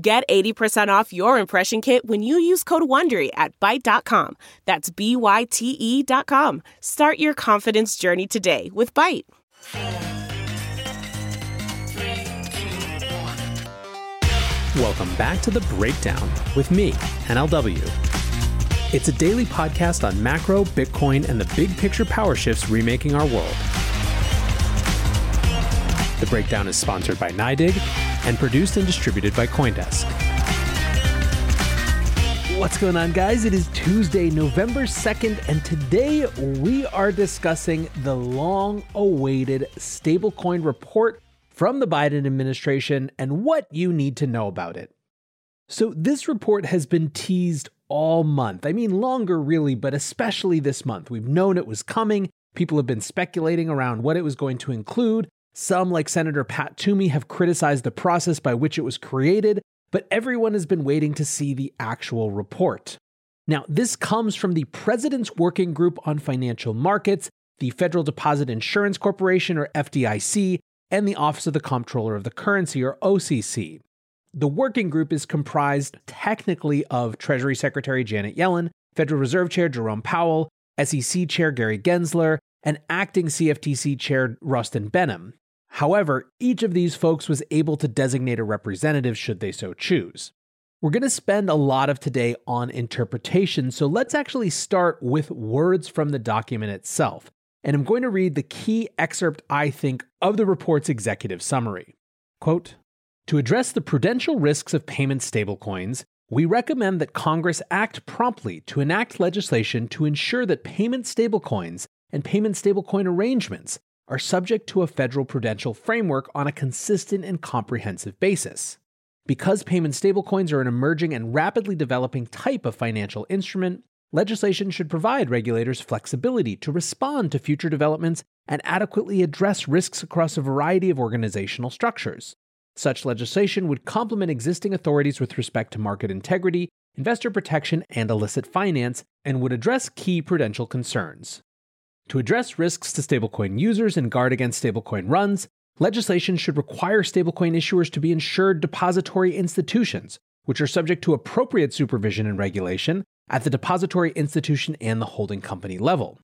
Get 80% off your impression kit when you use code WONDERY at Byte.com. That's B-Y-T-E dot com. Start your confidence journey today with Byte. Welcome back to The Breakdown with me, NLW. It's a daily podcast on macro, Bitcoin, and the big picture power shifts remaking our world. The Breakdown is sponsored by NYDIG and produced and distributed by Coindesk. What's going on, guys? It is Tuesday, November 2nd, and today we are discussing the long awaited stablecoin report from the Biden administration and what you need to know about it. So, this report has been teased all month. I mean, longer really, but especially this month. We've known it was coming. People have been speculating around what it was going to include. Some, like Senator Pat Toomey, have criticized the process by which it was created, but everyone has been waiting to see the actual report. Now, this comes from the President's Working Group on Financial Markets, the Federal Deposit Insurance Corporation, or FDIC, and the Office of the Comptroller of the Currency, or OCC. The working group is comprised technically of Treasury Secretary Janet Yellen, Federal Reserve Chair Jerome Powell, SEC Chair Gary Gensler, and Acting CFTC Chair Rostin Behnam. However, each of these folks was able to designate a representative should they so choose. We're going to spend a lot of today on interpretation, so let's actually start with words from the document itself and I'm going to read the key excerpt, I think, of the report's executive summary. Quote To address the prudential risks of payment stablecoins, we recommend that Congress act promptly to enact legislation to ensure that payment stablecoins and payment stablecoin arrangements are subject to a federal prudential framework on a consistent and comprehensive basis. Because payment stablecoins are an emerging and rapidly developing type of financial instrument, Legislation should provide regulators flexibility to respond to future developments and adequately address risks across a variety of organizational structures. Such legislation would complement existing authorities with respect to market integrity, investor protection, and illicit finance, and would address key prudential concerns. To address risks to stablecoin users and guard against stablecoin runs, legislation should require stablecoin issuers to be insured depository institutions, which are subject to appropriate supervision and regulation, at the depository institution and the holding company level.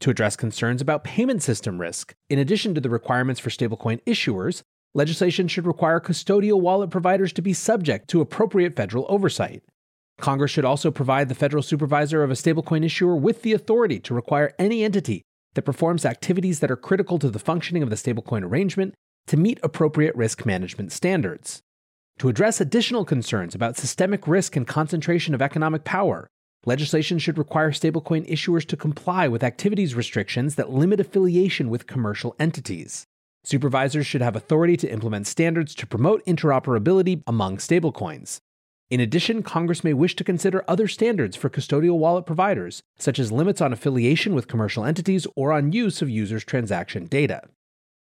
To address concerns about payment system risk, in addition to the requirements for stablecoin issuers, legislation should require custodial wallet providers to be subject to appropriate federal oversight. Congress should also provide the federal supervisor of a stablecoin issuer with the authority to require any entity that performs activities that are critical to the functioning of the stablecoin arrangement to meet appropriate risk management standards. To address additional concerns about systemic risk and concentration of economic power, Legislation should require stablecoin issuers to comply with activities restrictions that limit affiliation with commercial entities. Supervisors should have authority to implement standards to promote interoperability among stablecoins. In addition, Congress may wish to consider other standards for custodial wallet providers, such as limits on affiliation with commercial entities or on use of users' transaction data.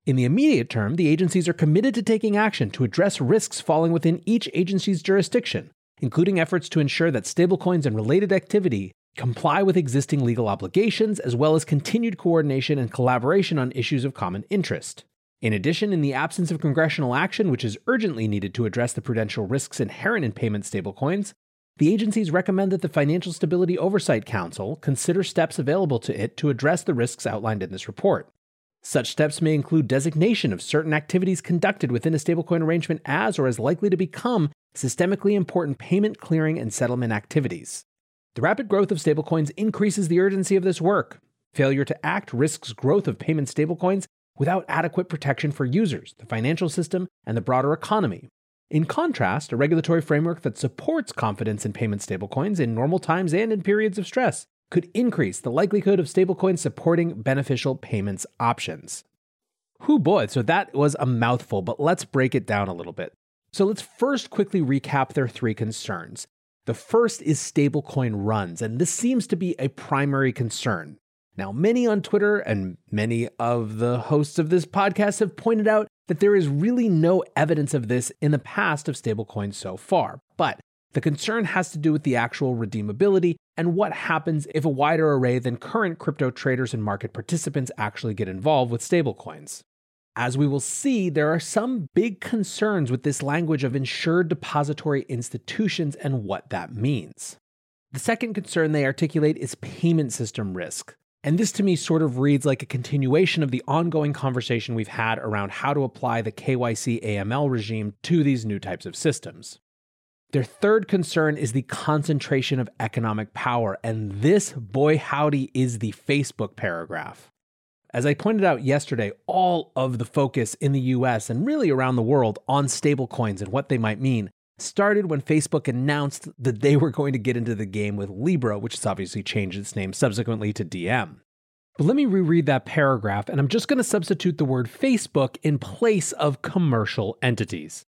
In the immediate term, the agencies are committed to taking action to address risks falling within each agency's jurisdiction, including efforts to ensure that stablecoins and related activity comply with existing legal obligations, as well as continued coordination and collaboration on issues of common interest. In addition, in the absence of congressional action, which is urgently needed to address the prudential risks inherent in payment stablecoins, the agencies recommend that the Financial Stability Oversight Council consider steps available to it to address the risks outlined in this report. Such steps may include designation of certain activities conducted within a stablecoin arrangement as or as likely to become systemically important payment clearing and settlement activities. The rapid growth of stablecoins increases the urgency of this work. Failure to act risks growth of payment stablecoins without adequate protection for users, the financial system, and the broader economy. In contrast, a regulatory framework that supports confidence in payment stablecoins in normal times and in periods of stress could increase the likelihood of stablecoins supporting beneficial payments options. Who boy, so that was a mouthful, but let's break it down a little bit. So let's first quickly recap their three concerns. The first is stablecoin runs, and this seems to be a primary concern. Now, many on Twitter and many of the hosts of this podcast have pointed out that there is really no evidence of this in the past of stablecoins so far. But the concern has to do with the actual redeemability and what happens if a wider array than current crypto traders and market participants actually get involved with stablecoins. As we will see, there are some big concerns with this language of insured depository institutions and what that means. The second concern they articulate is payment system risk. And this to me sort of reads like a continuation of the ongoing conversation we've had around how to apply the KYC AML regime to these new types of systems. Their third concern is the concentration of economic power, and this, boy howdy, is the Facebook paragraph. As I pointed out yesterday, all of the focus in the US and really around the world on stablecoins and what they might mean started when Facebook announced that they were going to get into the game with Libra, which has obviously changed its name subsequently to Diem. But let me reread that paragraph, and I'm just going to substitute the word Facebook in place of commercial entities.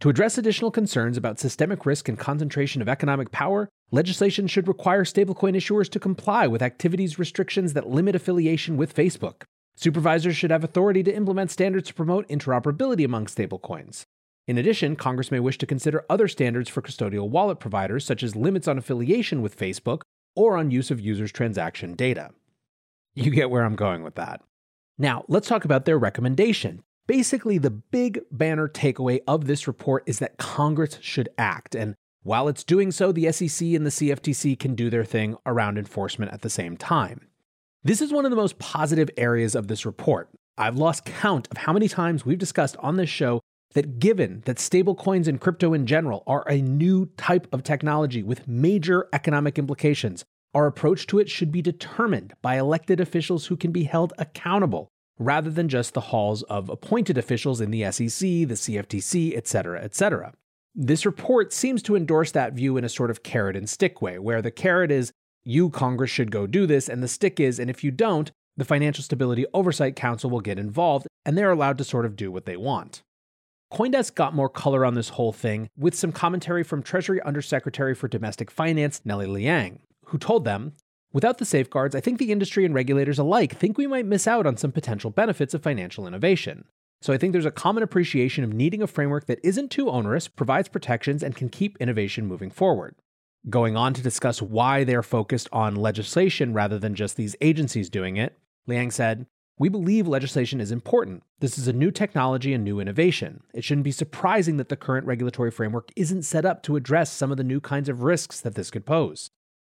To address additional concerns about systemic risk and concentration of economic power, legislation should require stablecoin issuers to comply with activities restrictions that limit affiliation with Facebook. Supervisors should have authority to implement standards to promote interoperability among stablecoins. In addition, Congress may wish to consider other standards for custodial wallet providers, such as limits on affiliation with Facebook or on use of users' transaction data. You get where I'm going with that. Now, let's talk about their recommendation. Basically, the big banner takeaway of this report is that Congress should act. And while it's doing so, the SEC and the CFTC can do their thing around enforcement at the same time. This is one of the most positive areas of this report. I've lost count of how many times we've discussed on this show that given that stablecoins and crypto in general are a new type of technology with major economic implications, our approach to it should be determined by elected officials who can be held accountable rather than just the halls of appointed officials in the SEC, the CFTC, etc., etc. This report seems to endorse that view in a sort of carrot and stick way, where the carrot is, you, Congress, should go do this, and the stick is, and if you don't, the Financial Stability Oversight Council will get involved, and they're allowed to sort of do what they want. Coindesk got more color on this whole thing with some commentary from Treasury Undersecretary for Domestic Finance, Nellie Liang, who told them Without the safeguards, I think the industry and regulators alike think we might miss out on some potential benefits of financial innovation. So I think there's a common appreciation of needing a framework that isn't too onerous, provides protections, and can keep innovation moving forward. Going on to discuss why they're focused on legislation rather than just these agencies doing it, Liang said, We believe legislation is important. This is a new technology and new innovation. It shouldn't be surprising that the current regulatory framework isn't set up to address some of the new kinds of risks that this could pose.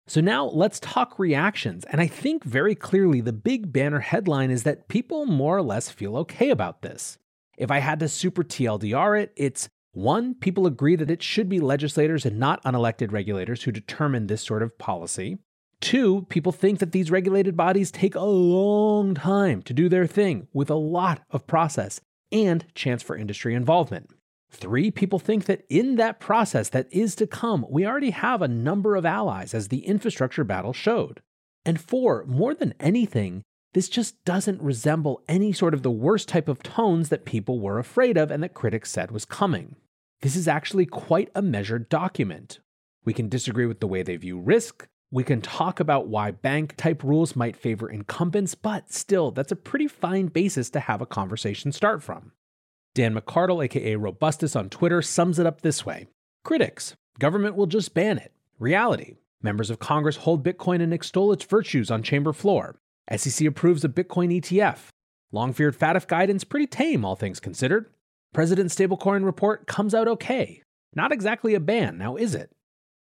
So now let's talk reactions. And I think very clearly the big banner headline is that people more or less feel okay about this. If I had to super TLDR it, it's one, people agree that it should be legislators and not unelected regulators who determine this sort of policy. Two, people think that these regulated bodies take a long time to do their thing with a lot of process and chance for industry involvement. Three, people think that in that process that is to come, we already have a number of allies, as the infrastructure battle showed. And four, more than anything, this just doesn't resemble any sort of the worst type of tones that people were afraid of and that critics said was coming. This is actually quite a measured document. We can disagree with the way they view risk. We can talk about why bank type rules might favor incumbents, but still, that's a pretty fine basis to have a conversation start from. Dan McArdle, aka Robustus on Twitter, sums it up this way Critics, government will just ban it. Reality, members of Congress hold Bitcoin and extol its virtues on chamber floor. SEC approves a Bitcoin ETF. Long feared FATF guidance, pretty tame, all things considered. President's stablecoin report comes out okay. Not exactly a ban, now is it?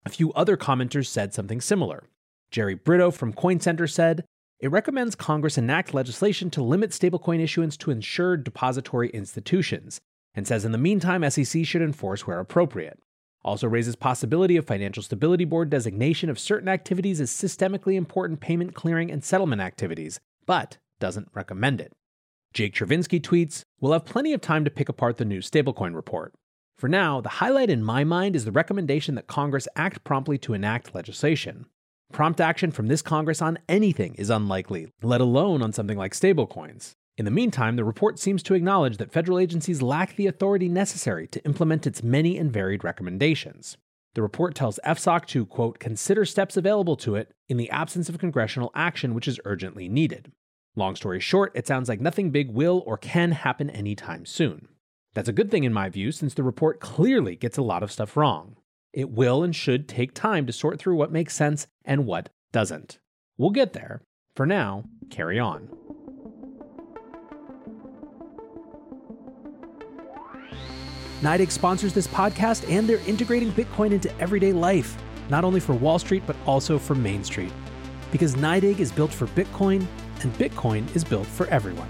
A few other commenters said something similar. Jerry Brito from Coin Center said, it recommends Congress enact legislation to limit stablecoin issuance to insured depository institutions. and says in the meantime, SEC should enforce where appropriate. Also raises possibility of Financial Stability Board designation of certain activities as systemically important payment clearing and settlement activities, but doesn't recommend it. Jake Chervinsky tweets, We'll have plenty of time to pick apart the new stablecoin report. For now, the highlight in my mind is the recommendation that Congress act promptly to enact legislation. Prompt action from this Congress on anything is unlikely, let alone on something like stablecoins. In the meantime, the report seems to acknowledge that federal agencies lack the authority necessary to implement its many and varied recommendations. The report tells FSOC to, quote, consider steps available to it in the absence of congressional action which is urgently needed. Long story short, it sounds like nothing big will or can happen anytime soon. That's a good thing in my view, since the report clearly gets a lot of stuff wrong. It will and should take time to sort through what makes sense and what doesn't. We'll get there. For now, carry on. NYDIG sponsors this podcast and they're integrating Bitcoin into everyday life, not only for Wall Street, but also for Main Street. Because NYDIG is built for Bitcoin and Bitcoin is built for everyone.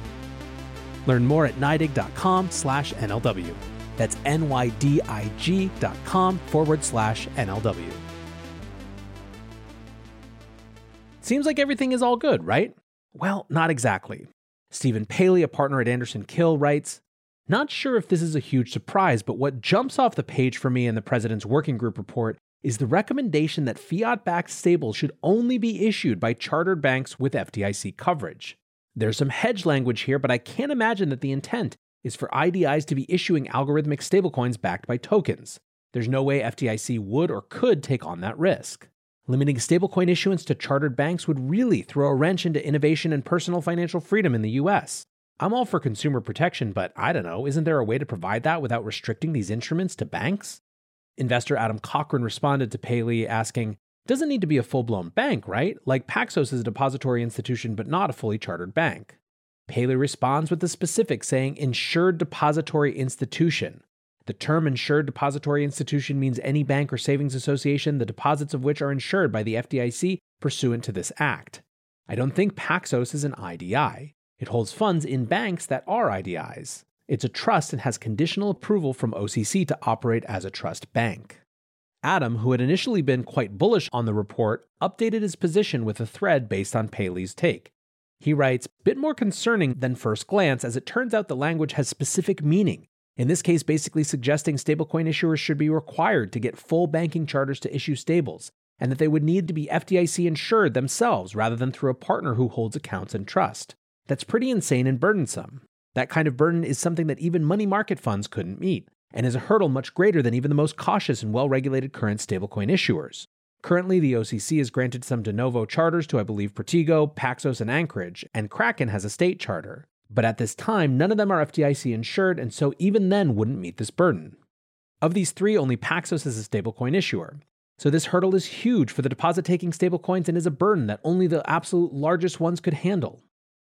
Learn more at NYDIG.com slash NLW. That's N-Y-D-I-G dot com forward slash NLW. Seems like everything is all good, right? Well, not exactly. Stephen Palley, a partner at Anderson Kill, writes, Not sure if this is a huge surprise, but what jumps off the page for me in the President's Working Group report is the recommendation that fiat backed stables should only be issued by chartered banks with FDIC coverage. There's some hedge language here, but I can't imagine that the intent is for IDIs to be issuing algorithmic stablecoins backed by tokens. There's no way FDIC would or could take on that risk. Limiting stablecoin issuance to chartered banks would really throw a wrench into innovation and personal financial freedom in the US. I'm all for consumer protection, but I don't know, isn't there a way to provide that without restricting these instruments to banks? Investor Adam Cochran responded to Palley asking, doesn't need to be a full blown bank, right? Like Paxos is a depository institution, but not a fully chartered bank. Palley responds with the specific saying insured depository institution. The term insured depository institution means any bank or savings association the deposits of which are insured by the FDIC pursuant to this act. I don't think Paxos is an IDI. It holds funds in banks that are IDIs. It's a trust and has conditional approval from OCC to operate as a trust bank. Adam, who had initially been quite bullish on the report, updated his position with a thread based on Palley's take. He writes, bit more concerning than first glance, as it turns out the language has specific meaning. In this case, basically suggesting stablecoin issuers should be required to get full banking charters to issue stables, and that they would need to be FDIC insured themselves rather than through a partner who holds accounts and trust. That's pretty insane and burdensome. That kind of burden is something that even money market funds couldn't meet, and is a hurdle much greater than even the most cautious and well regulated current stablecoin issuers. Currently, the OCC has granted some de novo charters to, I believe, Protego, Paxos, and Anchorage, and Kraken has a state charter. But at this time, none of them are FDIC insured, and so even then wouldn't meet this burden. Of these three, only Paxos is a stablecoin issuer. So this hurdle is huge for the deposit taking stablecoins and is a burden that only the absolute largest ones could handle.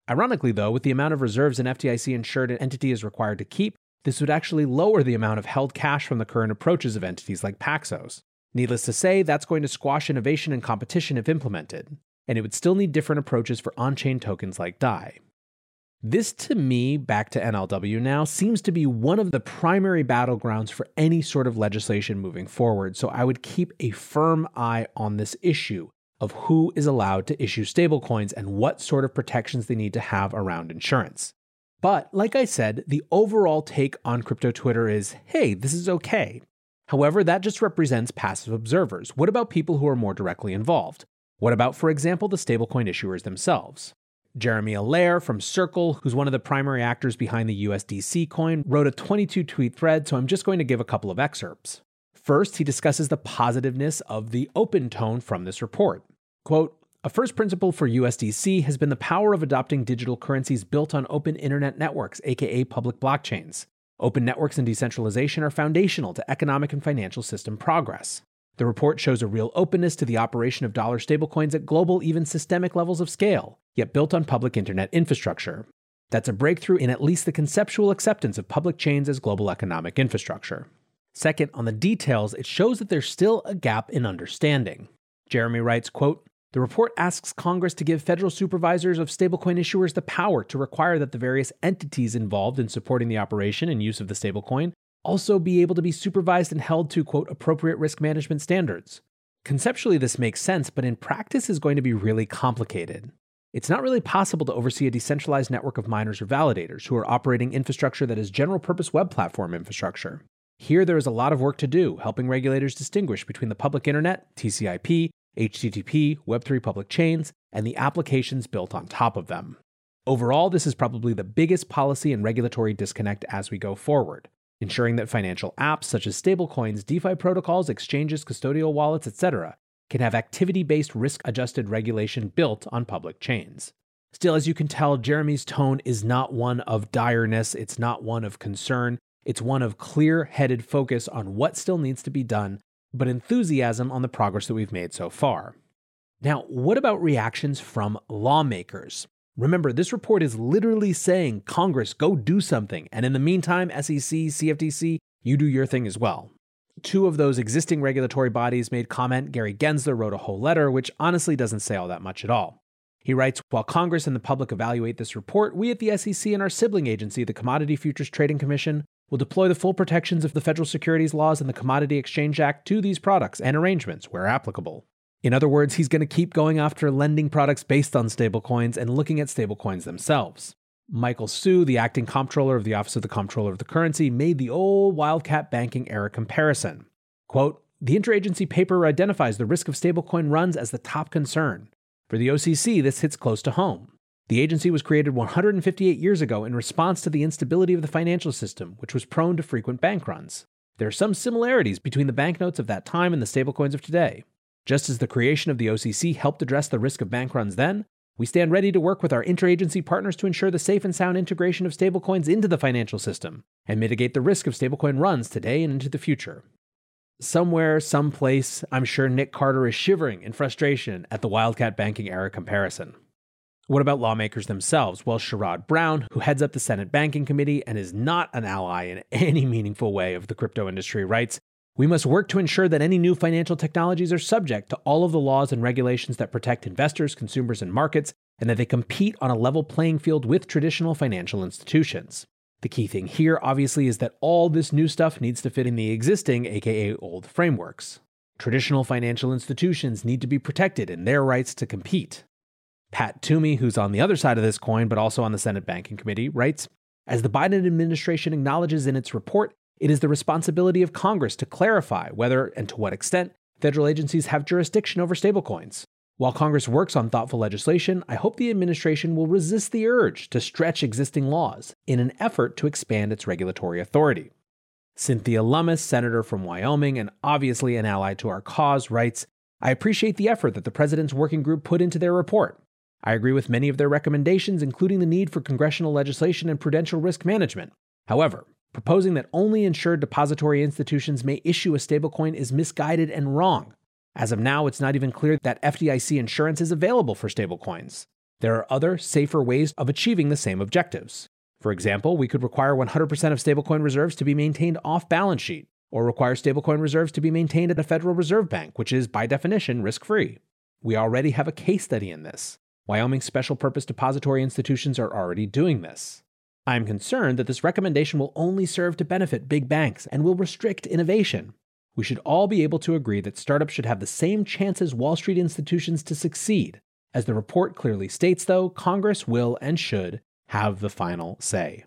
Ironically, though, with the amount of reserves an FDIC insured entity is required to keep, this would actually lower the amount of held cash from the current approaches of entities like Paxos. Needless to say, that's going to squash innovation and competition if implemented, and it would still need different approaches for on chain tokens like DAI. This, to me, back to NLW now, seems to be one of the primary battlegrounds for any sort of legislation moving forward, so I would keep a firm eye on this issue of who is allowed to issue stablecoins and what sort of protections they need to have around insurance. But like I said, the overall take on crypto Twitter is hey, this is okay. However, that just represents passive observers. What about people who are more directly involved? What about, for example, the stablecoin issuers themselves? Jeremy Allaire from Circle, who's one of the primary actors behind the USDC coin, wrote a 22 tweet thread, so I'm just going to give a couple of excerpts. First, he discusses the positiveness of the open tone from this report. Quote, a first principle for USDC has been the power of adopting digital currencies built on open internet networks, aka public blockchains. Open networks and decentralization are foundational to economic and financial system progress. The report shows a real openness to the operation of dollar stablecoins at global, even systemic levels of scale, yet built on public internet infrastructure. That's a breakthrough in at least the conceptual acceptance of public chains as global economic infrastructure. Second, on the details, it shows that there's still a gap in understanding. Jeremy writes, quote, The report asks Congress to give federal supervisors of stablecoin issuers the power to require that the various entities involved in supporting the operation and use of the stablecoin also be able to be supervised and held to, quote, appropriate risk management standards. Conceptually, this makes sense, but in practice is going to be really complicated. It's not really possible to oversee a decentralized network of miners or validators who are operating infrastructure that is general purpose web platform infrastructure. Here, there is a lot of work to do, helping regulators distinguish between the public internet, TCP, HTTP, Web3 public chains, and the applications built on top of them. Overall, this is probably the biggest policy and regulatory disconnect as we go forward, ensuring that financial apps such as stablecoins, DeFi protocols, exchanges, custodial wallets, etc., can have activity based risk adjusted regulation built on public chains. Still, as you can tell, Jeremy's tone is not one of direness, it's not one of concern, it's one of clear headed focus on what still needs to be done but enthusiasm on the progress that we've made so far. Now, what about reactions from lawmakers? Remember, this report is literally saying, Congress, go do something. And in the meantime, SEC, CFTC, you do your thing as well. Two of those existing regulatory bodies made comment. Gary Gensler wrote a whole letter, which honestly doesn't say all that much at all. He writes While Congress and the public evaluate this report, we at the SEC and our sibling agency, the Commodity Futures Trading Commission, will deploy the full protections of the federal securities laws and the Commodity Exchange Act to these products and arrangements where applicable. In other words, he's going to keep going after lending products based on stablecoins and looking at stablecoins themselves. Michael Hsu, the acting comptroller of the Office of the Comptroller of the Currency, made the old Wildcat banking era comparison. Quote, the interagency paper identifies the risk of stablecoin runs as the top concern. For the OCC, this hits close to home. The agency was created 158 years ago in response to the instability of the financial system, which was prone to frequent bank runs. There are some similarities between the banknotes of that time and the stablecoins of today. Just as the creation of the OCC helped address the risk of bank runs then, we stand ready to work with our interagency partners to ensure the safe and sound integration of stablecoins into the financial system and mitigate the risk of stablecoin runs today and into the future. Somewhere, someplace, I'm sure Nick Carter is shivering in frustration at the Wildcat banking era comparison. What about lawmakers themselves? Well, Sherrod Brown, who heads up the Senate Banking Committee and is not an ally in any meaningful way of the crypto industry, writes We must work to ensure that any new financial technologies are subject to all of the laws and regulations that protect investors, consumers, and markets, and that they compete on a level playing field with traditional financial institutions. The key thing here, obviously, is that all this new stuff needs to fit in the existing, aka old, frameworks. Traditional financial institutions need to be protected in their rights to compete. Pat Toomey, who's on the other side of this coin but also on the Senate Banking Committee, writes As the Biden administration acknowledges in its report, it is the responsibility of Congress to clarify whether and to what extent federal agencies have jurisdiction over stablecoins. While Congress works on thoughtful legislation, I hope the administration will resist the urge to stretch existing laws in an effort to expand its regulatory authority. Cynthia Lummis, senator from Wyoming and obviously an ally to our cause, writes I appreciate the effort that the president's working group put into their report. I agree with many of their recommendations, including the need for congressional legislation and prudential risk management. However, proposing that only insured depository institutions may issue a stablecoin is misguided and wrong. As of now, it's not even clear that FDIC insurance is available for stablecoins. There are other, safer ways of achieving the same objectives. For example, we could require 100% of stablecoin reserves to be maintained off balance sheet, or require stablecoin reserves to be maintained at a Federal Reserve Bank, which is, by definition, risk free. We already have a case study in this. Wyoming's special purpose depository institutions are already doing this. I am concerned that this recommendation will only serve to benefit big banks and will restrict innovation. We should all be able to agree that startups should have the same chances Wall Street institutions to succeed. As the report clearly states, though, Congress will and should have the final say.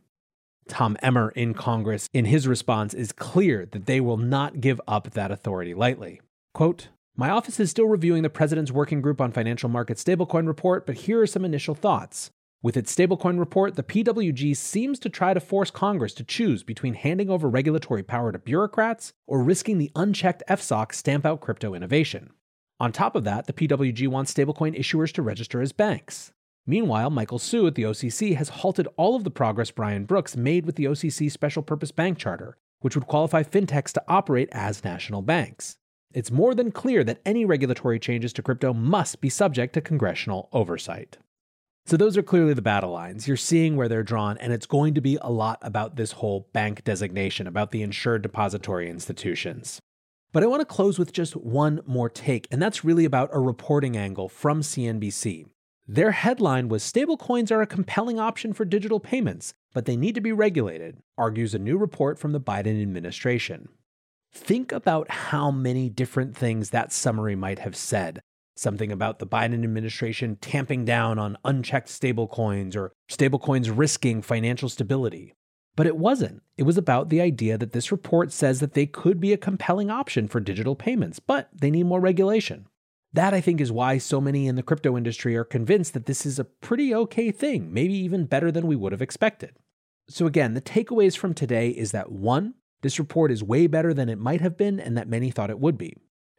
Tom Emmer in Congress, in his response, is clear that they will not give up that authority lightly. Quote, my office is still reviewing the President's Working Group on Financial Market Stablecoin report, but here are some initial thoughts. With its stablecoin report, the PWG seems to try to force Congress to choose between handing over regulatory power to bureaucrats or risking the unchecked FSOC stamp out crypto innovation. On top of that, the PWG wants stablecoin issuers to register as banks. Meanwhile, Michael Hsu at the OCC has halted all of the progress Brian Brooks made with the OCC Special Purpose Bank Charter, which would qualify fintechs to operate as national banks it's more than clear that any regulatory changes to crypto must be subject to congressional oversight. So, those are clearly the battle lines. You're seeing where they're drawn, and it's going to be a lot about this whole bank designation, about the insured depository institutions. But I want to close with just one more take, and that's really about a reporting angle from CNBC. Their headline was Stablecoins are a compelling option for digital payments, but they need to be regulated, argues a new report from the Biden administration. Think about how many different things that summary might have said. Something about the Biden administration tamping down on unchecked stablecoins or stablecoins risking financial stability. But it wasn't. It was about the idea that this report says that they could be a compelling option for digital payments, but they need more regulation. That, I think, is why so many in the crypto industry are convinced that this is a pretty okay thing, maybe even better than we would have expected. So, again, the takeaways from today is that one, this report is way better than it might have been and that many thought it would be.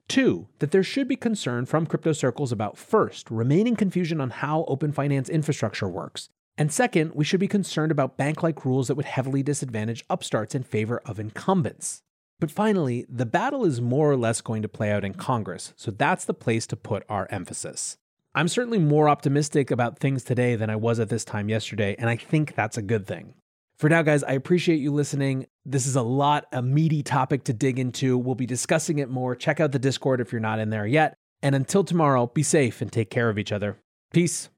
Two, that there should be concern from crypto circles about first, remaining confusion on how open finance infrastructure works, and second, we should be concerned about bank like rules that would heavily disadvantage upstarts in favor of incumbents. But finally, the battle is more or less going to play out in Congress, so that's the place to put our emphasis. I'm certainly more optimistic about things today than I was at this time yesterday, and I think that's a good thing. For now, guys, I appreciate you listening. This is a lot, a meaty topic to dig into. We'll be discussing it more. Check out the Discord if you're not in there yet. And until tomorrow, be safe and take care of each other. Peace.